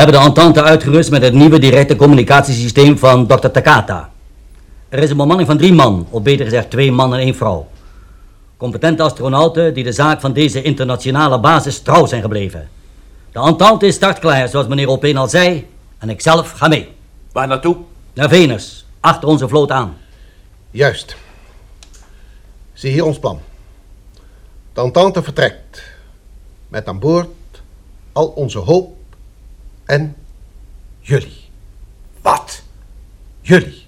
We hebben de Entente uitgerust met het nieuwe directe communicatiesysteem van Dr. Takata. Er is een bemanning van drie man, of beter gezegd twee man en één vrouw. Competente astronauten die de zaak van deze internationale basis trouw zijn gebleven. De Entente is startklaar, zoals meneer Opeen al zei, en ik zelf ga mee. Waar naartoe? Naar Venus, achter onze vloot aan. Juist. Zie hier ons plan. De Entente vertrekt. Met aan boord al onze hoop en jullie. Wat? Jullie.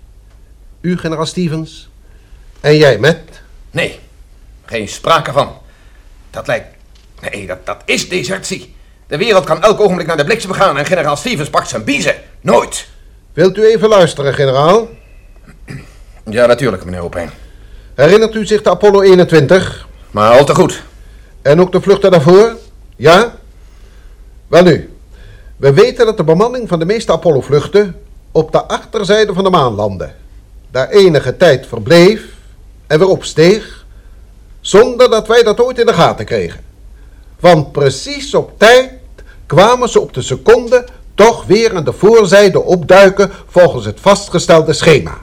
U, generaal Stevens. En jij met. Nee, geen sprake van. Dat lijkt... Nee, dat, dat is desertie. De wereld kan elk ogenblik naar de bliksem gaan en generaal Stevens pakt zijn biezen. Nooit. Wilt u even luisteren, generaal? Ja, natuurlijk, meneer Opeen. Herinnert u zich de Apollo 21? Maar al te goed. En ook de vluchten daarvoor? Ja? Wel nu, we weten dat de bemanning van de meeste Apollo-vluchten op de achterzijde van de maan landde. Daar enige tijd verbleef en weer opsteeg, zonder dat wij dat ooit in de gaten kregen. Want precies op tijd kwamen ze op de seconde toch weer aan de voorzijde opduiken volgens het vastgestelde schema.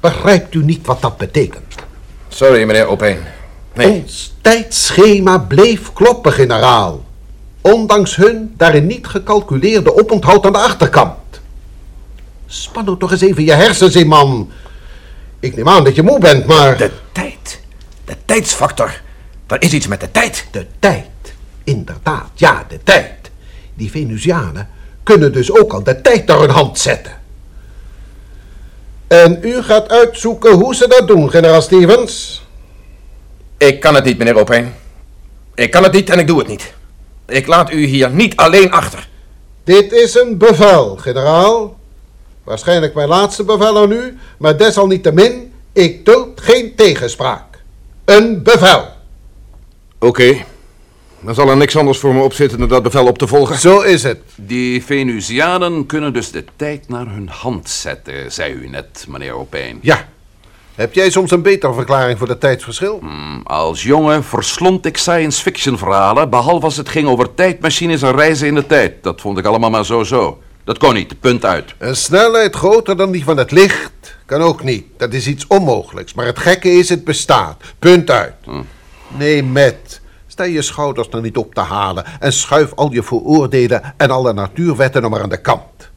Begrijpt u niet wat dat betekent? Sorry, meneer Opeen. Nee. Ons tijdschema bleef kloppen, generaal. Ondanks hun daarin niet gecalculeerde oponthoud aan de achterkant. Span nou toch eens even je hersens in, man. Ik neem aan dat je moe bent, maar... De tijd. De tijdsfactor. Er is iets met de tijd. De tijd. Inderdaad, ja, de tijd. Die Venusianen kunnen dus ook al de tijd naar hun hand zetten. En u gaat uitzoeken hoe ze dat doen, generaal Stevens. Ik kan het niet, meneer Opeen. Ik kan het niet en ik doe het niet. Ik laat u hier niet alleen achter. Dit is een bevel, generaal. Waarschijnlijk mijn laatste bevel aan u, maar desalniettemin, ik duld geen tegenspraak. Een bevel. Oké. Dan zal er niks anders voor me opzitten dan dat bevel op te volgen. Zo is het. Die Venusianen kunnen dus de tijd naar hun hand zetten, zei u net, meneer Opeen. Ja. Heb jij soms een betere verklaring voor het tijdsverschil? Als jongen verslond ik science fiction verhalen, behalve als het ging over tijdmachines en reizen in de tijd. Dat vond ik allemaal maar zo-zo. Dat kon niet, punt uit. Een snelheid groter dan die van het licht kan ook niet. Dat is iets onmogelijks. Maar het gekke is, het bestaat. Punt uit. Nee, met. Sta je schouders nou niet op te halen en schuif al je vooroordelen en alle natuurwetten nog maar aan de kant.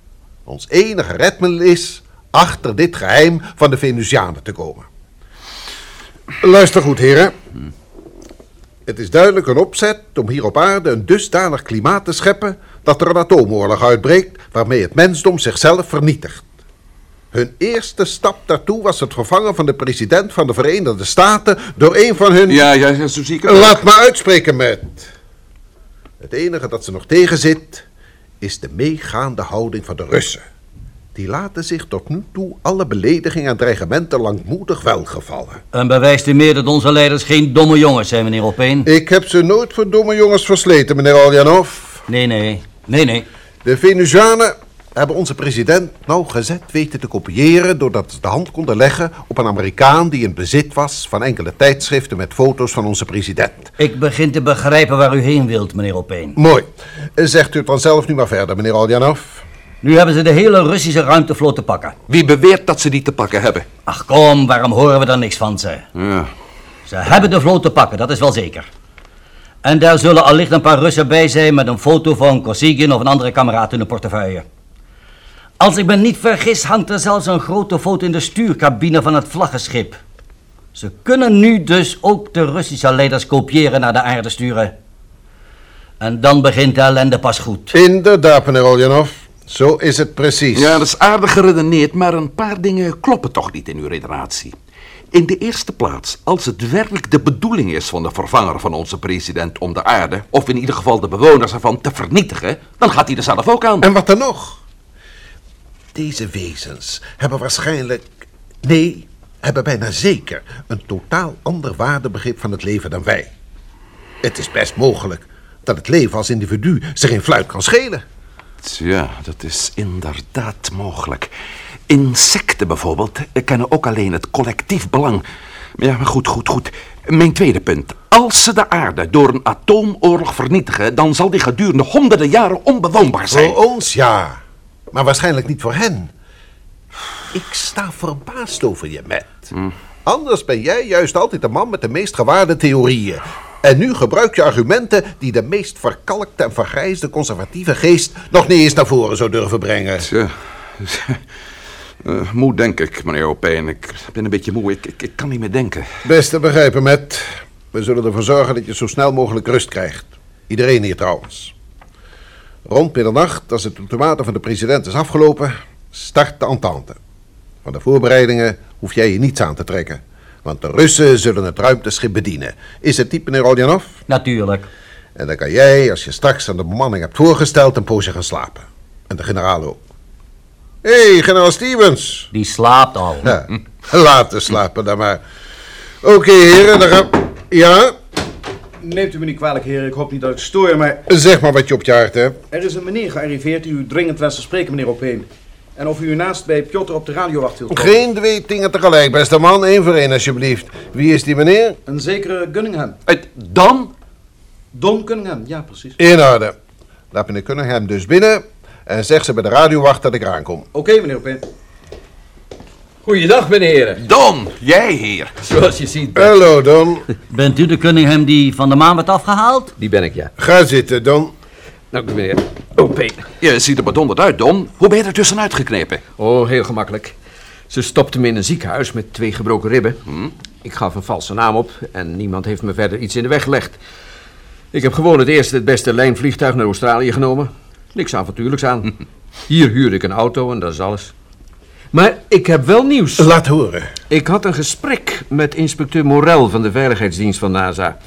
Ons enige redmiddel is achter dit geheim van de Venusianen te komen. Luister goed, heren. Het is duidelijk een opzet om hier op aarde een dusdanig klimaat te scheppen dat er een atoomoorlog uitbreekt waarmee het mensdom zichzelf vernietigt. Hun eerste stap daartoe was het vervangen van de president van de Verenigde Staten door een van hun... Ja, ja, ja, zo zie ik het. Laat me uitspreken, met. Het enige dat ze nog tegen zit, is de meegaande houding van de Russen. Die laten zich tot nu toe alle beledigingen en dreigementen langmoedig welgevallen. En bewijst u meer dat onze leiders geen domme jongens zijn, meneer Opeen? Ik heb ze nooit voor domme jongens versleten, meneer Oljanov. Nee, nee. Nee, nee. De Venusianen hebben onze president nauwgezet weten te kopiëren... doordat ze de hand konden leggen op een Amerikaan die in bezit was... van enkele tijdschriften met foto's van onze president. Ik begin te begrijpen waar u heen wilt, meneer Opeen. Mooi. Zegt u het dan zelf nu maar verder, meneer Oljanov. Nu hebben ze de hele Russische ruimtevloot te pakken. Wie beweert dat ze die te pakken hebben? Ach kom, waarom horen we daar niks van ze? Ja. Ze hebben de vloot te pakken, dat is wel zeker. En daar zullen allicht een paar Russen bij zijn met een foto van Kosygin of een andere kameraad in de portefeuille. Als ik me niet vergis, hangt er zelfs een grote foto in de stuurcabine van het vlaggenschip. Ze kunnen nu dus ook de Russische leiders kopiëren naar de aarde sturen. En dan begint de ellende pas goed. Inderdaad, meneer Oljanov. Zo is het precies. Ja, dat is aardig geredeneerd, maar een paar dingen kloppen toch niet in uw redenatie. In de eerste plaats, als het werkelijk de bedoeling is van de vervanger van onze president om de aarde, of in ieder geval de bewoners ervan, te vernietigen, dan gaat hij er zelf ook aan. En wat dan nog? Deze wezens hebben waarschijnlijk, nee, hebben bijna zeker een totaal ander waardebegrip van het leven dan wij. Het is best mogelijk dat het leven als individu zich in fluit kan schelen. Ja, dat is inderdaad mogelijk. Insecten bijvoorbeeld kennen ook alleen het collectief belang. Ja, maar goed, goed, goed. Mijn tweede punt. Als ze de aarde door een atoomoorlog vernietigen, dan zal die gedurende honderden jaren onbewoonbaar zijn. Voor ons ja, maar waarschijnlijk niet voor hen. Ik sta verbaasd over je, Matt. Anders ben jij juist altijd de man met de meest gewaarde theorieën. En nu gebruik je argumenten die de meest verkalkte en vergrijsde conservatieve geest nog niet eens naar voren zou durven brengen. Tja, eh, moe denk ik, meneer Opeen. Ik ben een beetje moe. Ik, ik, ik kan niet meer denken. Best te begrijpen, Matt. We zullen ervoor zorgen dat je zo snel mogelijk rust krijgt. Iedereen hier trouwens. Rond middernacht, als het ultimatum van de president is afgelopen, start de entente. Van de voorbereidingen hoef jij je niets aan te trekken. Want de Russen zullen het ruimteschip bedienen. Is het niet, meneer Oljanov? Natuurlijk. En dan kan jij, als je straks aan de bemanning hebt voorgesteld, een poosje gaan slapen. En de generaal ook. Hé, hey, generaal Stevens. Die slaapt al. Ja, laten slapen dan maar. Oké, heren, dan gaan... Ja, Neemt u me niet kwalijk, heer. Ik hoop niet dat ik stoor, maar zeg maar wat je op je hart hebt. er is een meneer gearriveerd die u dringend wenst te spreken, meneer Opeen. En of u naast bij Piotr op de radiowacht wilt komen. Geen twee dingen tegelijk, beste man. Eén voor één, alsjeblieft. Wie is die meneer? Een zekere Gunningham. Eh, Dan? Don Cunningham, ja precies. In orde. Laat meneer Cunningham dus binnen. En zeg ze bij de radiowacht dat ik eraan kom. Oké, meneer Opeen. Goeiedag, meneer. Dan, jij heer. Zoals je ziet, ben- Hallo, Don. Bent u de Cunningham die van de maan werd afgehaald? die ben ik, ja. Ga zitten, Don. Dank u, meneer. Je ziet er bedonderd uit, Don. Hoe ben je er tussenuit geknepen? Oh, heel gemakkelijk. Ze stopte me in een ziekenhuis met twee gebroken ribben. Ik gaf een valse naam op en niemand heeft me verder iets in de weg gelegd. Ik heb gewoon het eerste het beste lijnvliegtuig naar Australië genomen. Niks avontuurlijks aan. Hier huurde ik een auto en dat is alles. Maar ik heb wel nieuws. Laat horen. Ik had een gesprek met inspecteur Morel van de Veiligheidsdienst van NASA.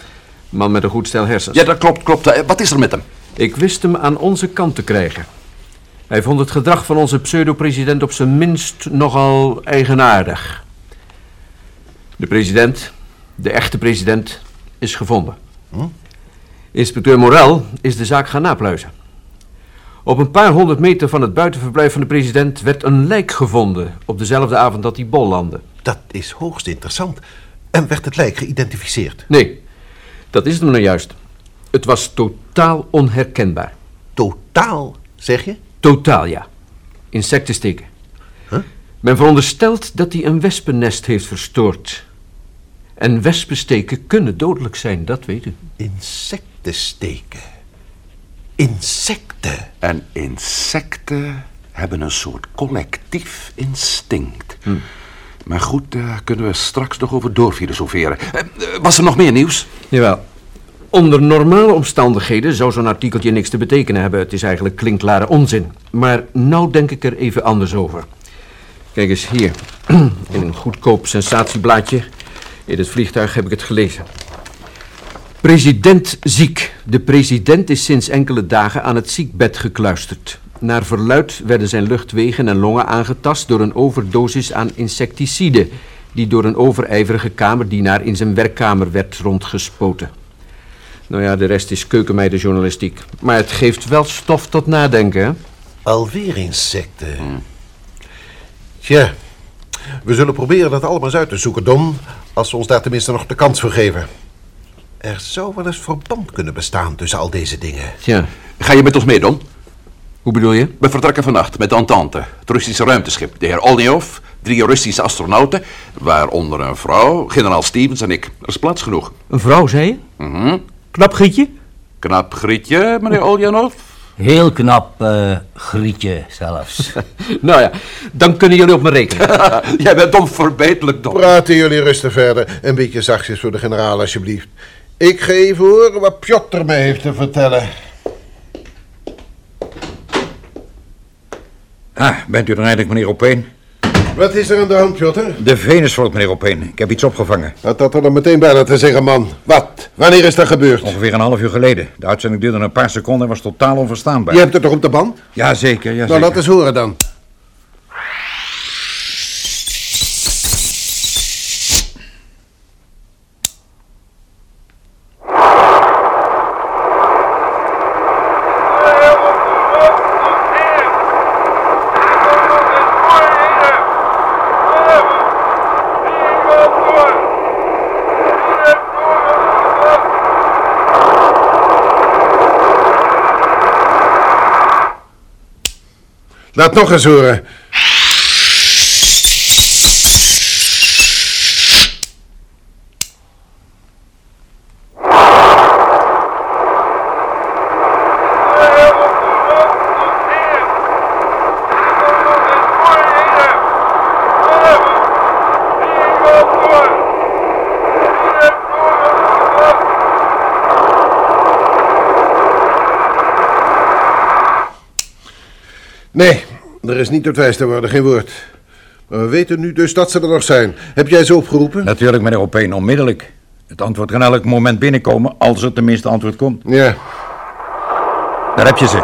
Man met een goed stel hersens. Ja, dat klopt, klopt. Eh, Wat is er met hem? Ik wist hem aan onze kant te krijgen. Hij vond het gedrag van onze pseudo-president op zijn minst nogal eigenaardig. De president, de echte president, is gevonden. Inspecteur Morel is de zaak gaan napluizen. Op een paar honderd meter van het buitenverblijf van de president werd een lijk gevonden op dezelfde avond dat hij bol landde. Dat is hoogst interessant. En werd het lijk geïdentificeerd? Nee, dat is het nou juist. Het was totaal onherkenbaar. Totaal, zeg je? Totaal, ja. Insecten steken. Men veronderstelt dat hij een wespennest heeft verstoord. En wespensteken kunnen dodelijk zijn, dat weet u. Insecten steken. Insecten. En insecten hebben een soort collectief instinct. Maar goed, daar kunnen we straks nog over doorfilosoferen. Eh, eh, was er nog meer nieuws? Jawel. Onder normale omstandigheden zou zo'n artikeltje niks te betekenen hebben. Het is eigenlijk klinkklare onzin. Maar nou denk ik er even anders over. Kijk eens hier. In een goedkoop sensatieblaadje. In het vliegtuig heb ik het gelezen. President ziek. De president is sinds enkele dagen aan het ziekbed gekluisterd. Naar verluid werden zijn luchtwegen en longen aangetast door een overdosis aan insecticide, die door een overijverige kamerdienaar in zijn werkkamer werd rondgespoten. Nou ja, de rest is keukenmeidenjournalistiek. Maar het geeft wel stof tot nadenken, hè? Alweer insecten. Tja, we zullen proberen dat allemaal eens uit te zoeken, Don. Als we ons daar tenminste nog de kans voor geven. Er zou wel eens verband kunnen bestaan tussen al deze dingen. Tja, Ga je met ons mee, Don? hoe bedoel je? We vertrekken vannacht met de Entente, het Russische ruimteschip. De heer Olniov, drie Russische astronauten, waaronder een vrouw, generaal Stevens en ik. Er is plaats genoeg. Een vrouw, zei je? Mhm. Knap gietje? Knap grietje, meneer Oljanov. Heel knap, eh Grietje zelfs. Nou ja, dan kunnen jullie op me rekenen. Jij bent onverbeterlijk, Don. Praten jullie rustig verder. Een beetje zachtjes voor de generaal, alsjeblieft. Ik ga even horen wat Piotr mij heeft te vertellen. Ah, bent u er eindelijk, meneer Opeen? Wat is er aan de hand, Piotr? De Venusvoort, meneer Opeen. Ik heb iets opgevangen. Had dat er dan meteen bijna te zeggen, man. Wat? Wanneer is dat gebeurd? Ongeveer een half uur geleden. De uitzending duurde een paar seconden en was totaal onverstaanbaar. Je hebt het toch op de band? Ja, zeker. Ja, Nou, laat eens horen dan. Laat nog eens horen. Nee, er is niet tot wijs te worden, geen woord. Maar we weten nu dus dat ze er nog zijn. Heb jij ze opgeroepen? Natuurlijk, meneer Opeen, onmiddellijk. Het antwoord kan elk moment binnenkomen, als er tenminste antwoord komt. Ja. Daar heb je ze. We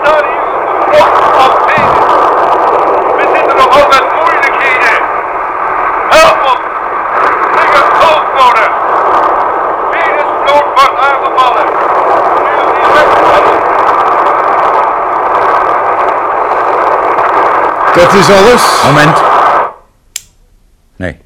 staan hier op de grond van Venus. We zitten nogal met moeilijkheden. Help ons! Dringend hulp nodig. Venus vloot wordt aangevallen. Nu is die wegvallen. Dat is alles? Moment. Nee,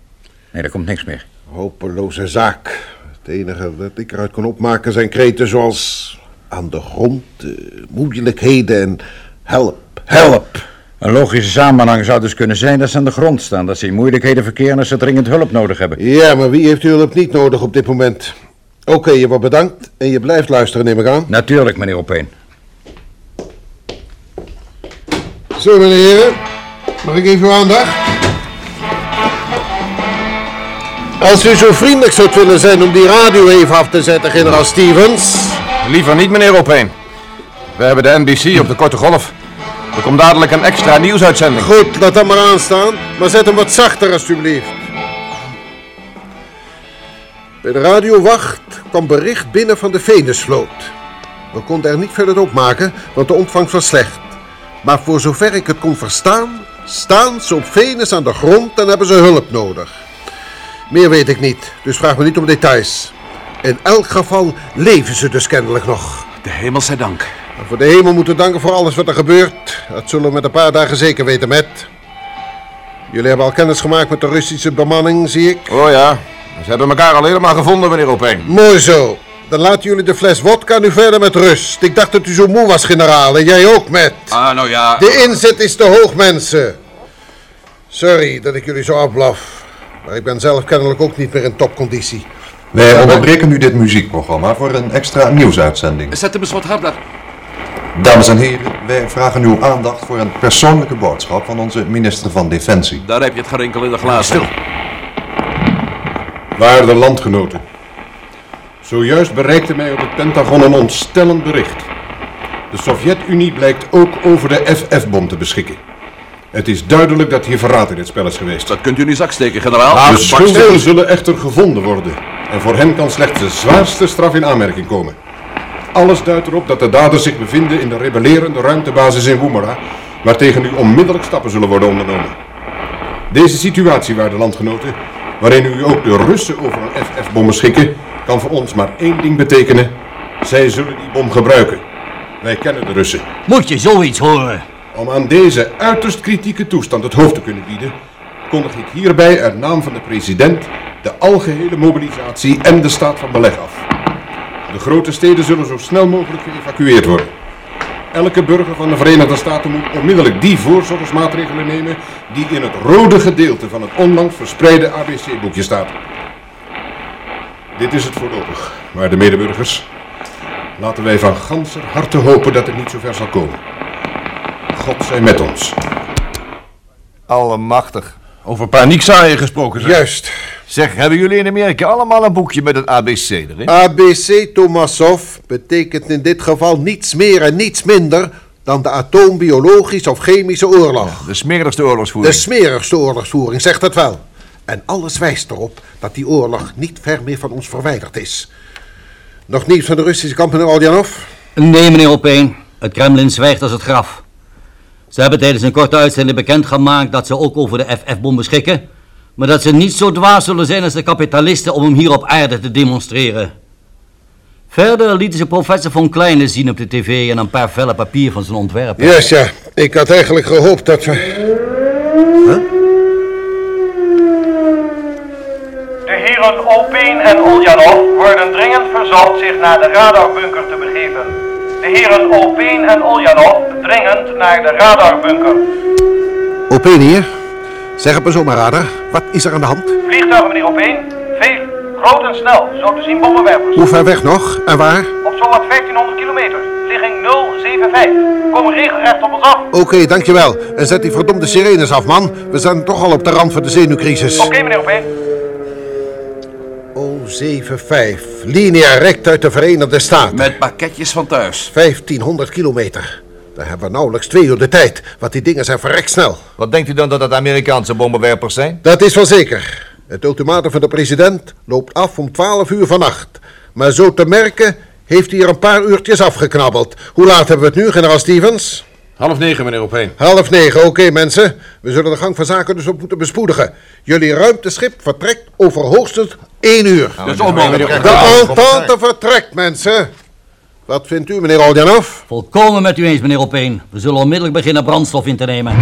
nee, daar komt niks meer. Hopeloze zaak. Het enige dat ik eruit kon opmaken zijn kreten zoals... aan de grond, eh, moeilijkheden en help, help. Een logische samenhang zou dus kunnen zijn dat ze aan de grond staan. Dat ze in moeilijkheden verkeren en ze dringend hulp nodig hebben. Ja, maar wie heeft hulp niet nodig op dit moment? Oké, je wordt bedankt en je blijft luisteren, neem ik aan. Natuurlijk, meneer Opeen. Zo, meneer. Mag ik even uw aandacht? Als u zo vriendelijk zou willen zijn om die radio even af te zetten, generaal Stevens. Liever niet, meneer Opeen. We hebben de NBC op de korte golf. Er komt dadelijk een extra nieuwsuitzending. Goed, laat dat maar aanstaan. Maar zet hem wat zachter, alstublieft. Bij de radiowacht kwam bericht binnen van de Venusvloot. We konden er niet verder opmaken, want de ontvangst was slecht. Maar voor zover ik het kon verstaan, staan ze op Venus aan de grond en hebben ze hulp nodig. Meer weet ik niet, dus vraag me niet om details. In elk geval leven ze dus kennelijk nog. De hemel zij dank. En voor de hemel moeten danken voor alles wat er gebeurt. Dat zullen we met een paar dagen zeker weten, met. Jullie hebben al kennis gemaakt met de Russische bemanning, zie ik. Oh ja, ze hebben elkaar al helemaal gevonden, meneer Opeen. Mooi zo. Dan laten jullie de fles wodka nu verder met rust. Ik dacht dat u zo moe was, generaal. En jij ook, met. Ah, nou ja. De inzet is te hoog, mensen. Sorry dat ik jullie zo afblaf. Maar ik ben zelf kennelijk ook niet meer in topconditie. Wij onderbreken nu dit muziekprogramma voor een extra nieuwsuitzending. Zet hem eens wat harder. Dames en heren, wij vragen uw aandacht voor een persoonlijke boodschap van onze minister van Defensie. Daar heb je het gerinkel in de glazen. Waarde landgenoten. Zojuist bereikte mij op het Pentagon een ontstellend bericht. De Sovjet-Unie blijkt ook over de FF-bom te beschikken. Het is duidelijk dat hier verraad in het spel is geweest. Dat kunt u in uw zak steken, generaal. De schuldigen zullen echter gevonden worden. En voor hen kan slechts de zwaarste straf in aanmerking komen. Alles duidt erop dat de daders zich bevinden in de rebellerende ruimtebasis in Woomera, waartegen nu onmiddellijk stappen zullen worden ondernomen. Deze situatie, waarde landgenoten, waarin u ook de Russen over een FF-bom beschikken, kan voor ons maar één ding betekenen. Zij zullen die bom gebruiken. Wij kennen de Russen. Moet je zoiets horen? Om aan deze uiterst kritieke toestand het hoofd te kunnen bieden, kondig ik hierbij er naam van de president de algehele mobilisatie en de staat van beleg af. De grote steden zullen zo snel mogelijk geëvacueerd worden. Elke burger van de Verenigde Staten moet onmiddellijk die voorzorgsmaatregelen nemen die in het rode gedeelte van het onlangs verspreide ABC-boekje staat. Dit is het voorlopig, maar de medeburgers, laten wij van ganser harte hopen dat het niet zo ver zal komen. God zij met ons. Allemachtig. Over paniekzaaien gesproken, zeg. Juist. Zeg, hebben jullie in Amerika allemaal een boekje met het ABC erin? ABC Tomasov betekent in dit geval niets meer en niets minder dan de atoombiologische of chemische oorlog. De smerigste De oorlogsvoering. smerigste oorlogsvoering, zegt het wel. En alles wijst erop dat die oorlog niet ver meer van ons verwijderd is. Nog nieuws van de Russische kamp, meneer Oljanov? Nee, meneer Opeen. Het Kremlin zwijgt als het graf. Ze hebben tijdens een korte uitzending bekendgemaakt dat ze ook over de FF-bom beschikken. Maar dat ze niet zo dwaas zullen zijn als de kapitalisten om hem hier op aarde te demonstreren. Verder lieten ze professor von Kleine zien op de tv en een paar vellen papier van zijn ontwerp. Yes, ja. Ik had eigenlijk gehoopt dat we... De heren Opeen en Ulyanov worden dringend verzocht zich naar de radarbunker te begeven. De heren Opeen en Oljanov dringend naar de radarbunker. Opeen hier. Zeg het me zomaar, radar. Wat is er aan de hand? Vliegtuigen, meneer Opeen. Veel, groot en snel. Zo te zien bommenwerpers. Hoe ver weg nog? En waar? Op zowat 1500 kilometer. Ligging 075. Komen regelrecht op ons af. Oké, dankjewel. En zet die verdomde sirenes af, man. We zijn toch al op de rand van de zenuwcrisis. Oké, meneer Opeen. O75. Linea rect uit de Verenigde Staten. Met pakketjes van thuis. 1500 kilometer. Daar hebben we nauwelijks twee uur de tijd, want die dingen zijn verrekt snel. Wat denkt u dan dat het Amerikaanse bommenwerpers zijn? Dat is wel zeker. Het ultimatum van de president loopt af om 12 uur vannacht. Maar zo te merken heeft hij er een paar uurtjes afgeknabbeld. Hoe laat hebben we het nu, generaal Stevens? Half negen, meneer Opeen. Half negen, oké mensen. We zullen de gang van zaken dus op moeten bespoedigen. Jullie ruimteschip vertrekt over hoogstens één uur. Dat is onmogelijk. De entente vertrekt, mensen. Wat vindt u, meneer Oljanov? Volkomen met u eens, meneer Opeen. We zullen onmiddellijk beginnen brandstof in te nemen.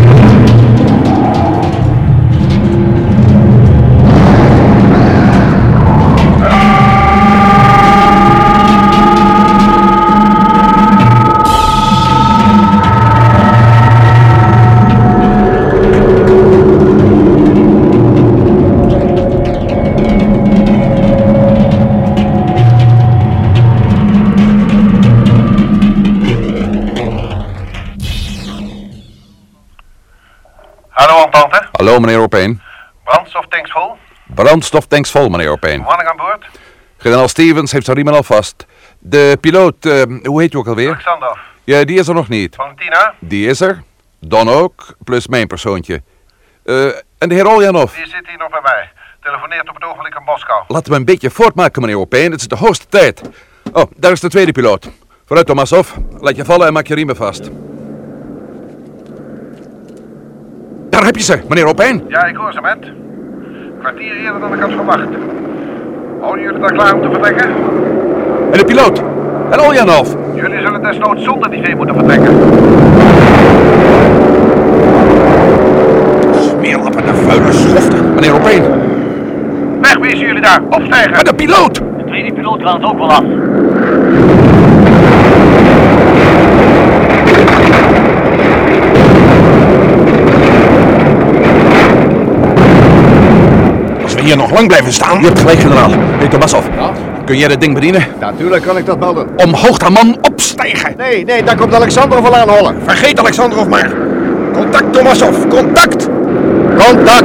Meneer Opeen. Brandstoftanks vol. Brandstoftanks vol, meneer Opeen. Wanneer aan boord? Generaal Stevens heeft zijn riemen al vast. De piloot, eh, hoe heet u ook alweer? Alexander. Ja, die is er nog niet. Valentina. Die is er. Don ook, plus mijn persoontje. Eh, en de heer Oljanov. Die zit hier nog bij mij. Telefoneert op het ogenblik in Moskou. Laten we een beetje voortmaken, meneer Opeen. Het is de hoogste tijd. Oh, daar is de tweede piloot. Vooruit, Tomasov. Laat je vallen en maak je riemen vast. Daar heb je ze, meneer Opeen. Ja, ik hoor ze, met. Kwartier eerder dan ik had verwacht. Houden jullie daar klaar om te vertrekken? En de piloot. En Oljanov. Jullie zullen desnoods zonder die vee moeten vertrekken. Smeerlappen en vuile schoften. Meneer Opeen. Wegwezen jullie daar, opstijgen. En de piloot. De tweede piloot het ook wel af. Hier nog lang blijven staan... Je hebt gelijk, generaal. Heer Tomasov. Kun jij dat ding bedienen? Natuurlijk kan ik dat melden. Omhoog dan, man. Opstijgen. Nee, nee, daar komt Alexandrov al aanhollen. Vergeet Alexandrov maar. Contact, Tomasov. Contact. Contact.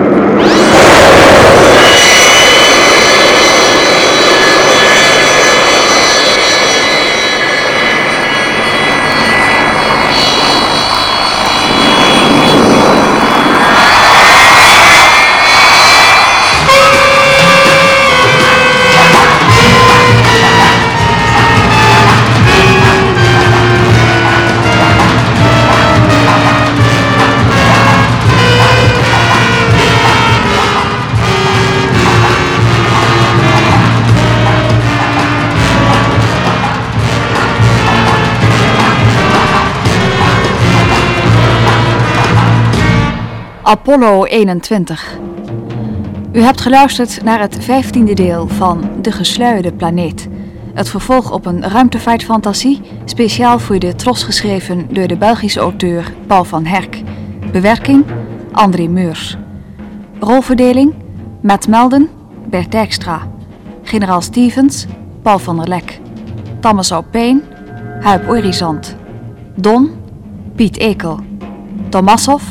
Apollo 21. U hebt geluisterd naar het vijftiende deel van De Gesluierde Planeet. Het vervolg op een ruimtevaartfantasie, speciaal voor de Tros geschreven door de Belgische auteur Paul van Herk. Bewerking André Meurs. Rolverdeling Matt Melden, Bert Dijkstra. Generaal Stevens, Paul van der Lek. Thomas Opeen, Huip Orizont. Don, Piet Ekel. Tomassov,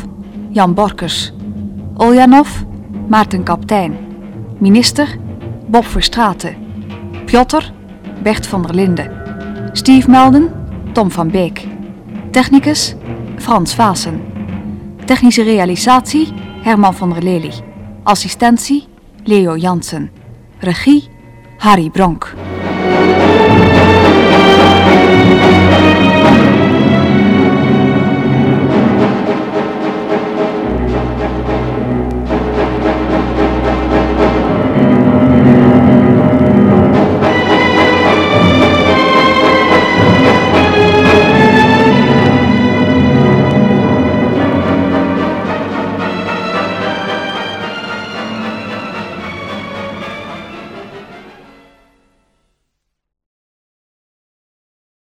Jan Borkers. Oljanov, Maarten Kaptein. Minister, Bob Verstraeten. Piotr, Bert van der Linden. Steve Melden, Tom van Beek. Technicus, Frans Vaassen. Technische realisatie, Herman van der Lely. Assistentie, Leo Jansen. Regie, Harry Bronk.